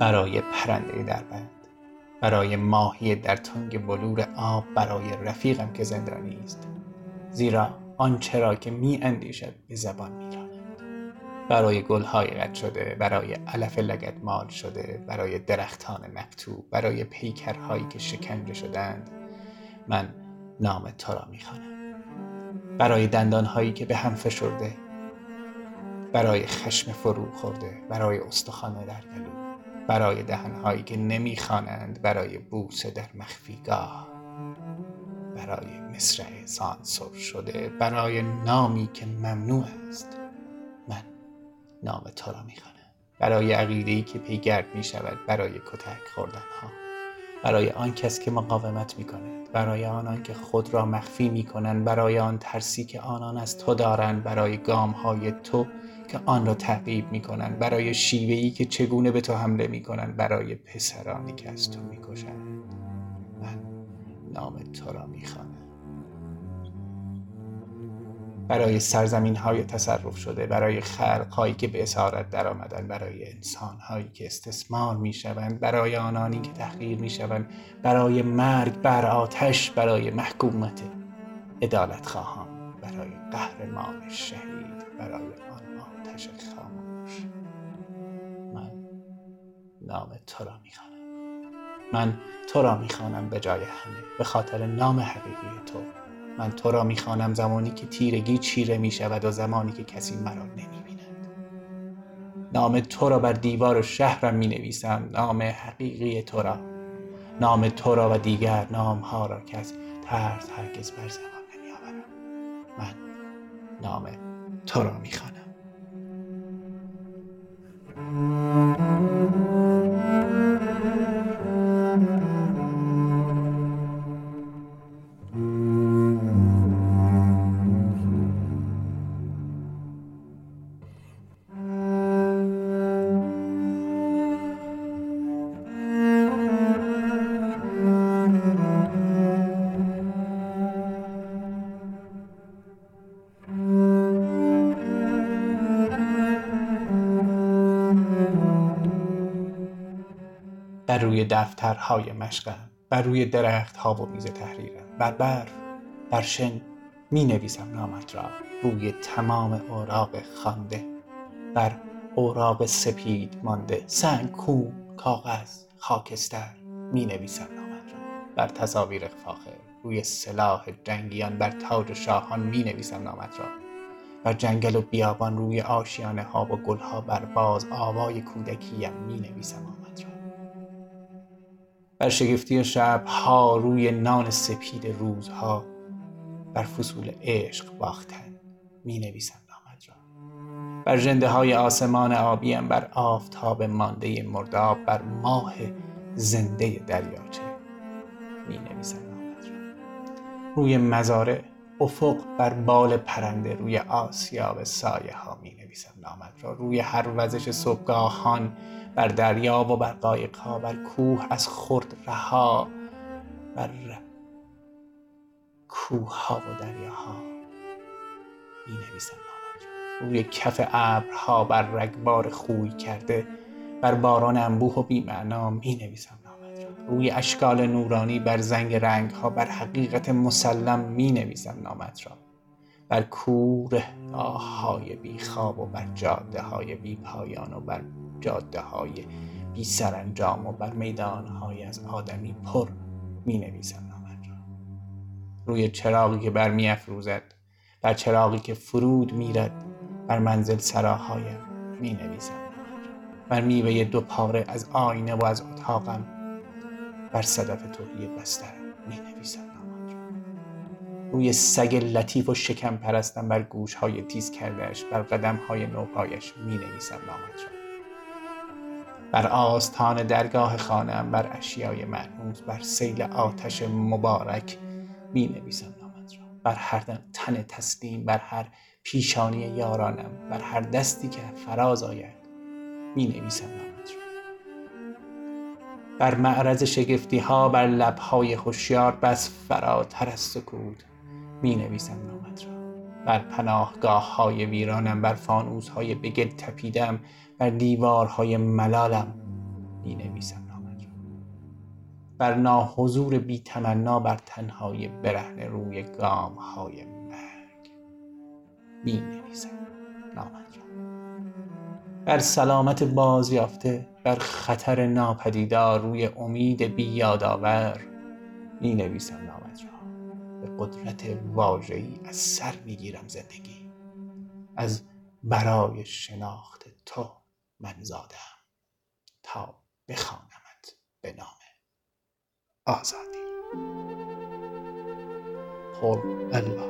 برای پرنده در بند برای ماهی در تنگ بلور آب برای رفیقم که زندانی است زیرا آنچه را که می اندیشد به زبان می راند. برای گلهای قد شده برای علف لگت مال شده برای درختان مکتوب برای پیکرهایی که شکنجه شدند من نام تو را می برای دندانهایی که به هم فشرده برای خشم فرو خورده برای استخوان در گلو برای دهنهایی که نمی‌خوانند برای بوسه در مخفیگاه برای مصرع سانسور شده برای نامی که ممنوع است من نام تو را می‌خوانم. برای عقیده که پیگرد می شود برای کتک خوردن ها برای آن کس که مقاومت می کند برای آنان که خود را مخفی می کنند برای آن ترسی که آنان از تو دارند برای گام های تو که آن را تعقیب می کنند برای شیوهی که چگونه به تو حمله می کنند برای پسرانی که از تو می کشند من نام تو را می برای سرزمین های تصرف شده. برای خلق هایی که به اسارت در آمدن برای انسان هایی که استثمار می شوند برای آنانی که تحقیر می شوند برای مرگ بر آتش. برای محکومت عدالت خواهان برای قهرمان شهید برای آتش خاموش. من نام تو را می‌خوانم. من تو را می‌خوانم به جای همه به خاطر نام حقیقی تو. من تو را می‌خوانم زمانی که تیرگی چیره می‌شود و زمانی که کسی مرا نمی‌بیند. نام تو را بر دیوار شهرم می نویسم نام حقیقی تو را. نام تو را و دیگر نام ها را که از ترس هرگز بر زبان من نام تو را می‌خوانم بر روی دفترهای مشقم بر روی درختها و میز تحریرم بر برف بر شن می نویسم نامت را روی تمام اوراق خانده بر اوراق سپید مانده. سنگ کو کاغذ خاکستر می نویسم نامت را. بر تصاویر فاخر روی سلاح جنگیان بر تاج شاهان می نویسم نامت را. بر جنگل و بیابان روی آشیانه ها و گلها بر باز آوای کودکیم می نویسم آمد بر شگفتی ها روی نان سپید روزها بر فصول عشق باختن می نویسم نامت بر جنده های آسمان آبیم بر آفتاب مانده مرداب بر ماه زنده دریاچه می نویسم نامت را. روی مزاره افق بر بال پرنده روی آسیاب سایه ها می نویسم نامت را. روی هر وزش صبحگاهان بر دریا و بر قایق ها بر کوه از خرد رها بر کوه ها و دریاها. می نویسم نامت را روی کف ابرها بر رگبار خوی کرده بر باران انبوه و بیمعنا می نویسم روی اشکال نورانی بر زنگ رنگ ها بر حقیقت مسلم می نویسم نامت را. بر کور های بی خواب و بر جاده های بی پایان و بر جاده های بی سرانجام و بر میدان های از آدمی پر می نویسم روی چراغی که بر می افروزد بر چراغی که فرود میرد بر منزل سراهایم می نویسم بر میوه دو پاره از آینه و از اتاقم بر صدف توهی بستر می نویسم روی سگ لطیف و شکم پرستم بر گوش های تیز کردهش بر قدم های نوپایش می نویسم نامت را. بر آستان درگاه خانم بر اشیای مرموز بر سیل آتش مبارک می نویسم نامت را. بر هر تن تسلیم بر هر پیشانی یارانم بر هر دستی که فراز آید می نویسم نامت را. بر معرض شگفتی ها بر لبهای هوشیار بس فراتر از سکوت می نویسم نامت را. بر پناهگاه های ویرانم بر فانوس های بگل تپیدم بر دیوارهای ملالم می نویسم نامت را. بر ناحضور بی تمنا بر تنهای برهن روی گام های مرگ می نویسم نامت بر سلامت بازیافته بر خطر ناپدیدار روی امید بی یادآور می نویسم نامت به قدرت واژه‌ای از سر می گیرم زندگی. از برای شناخت تو من زادم تا بخوانمت به نام آزادی. پر الله.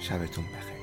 شبتون بخیر.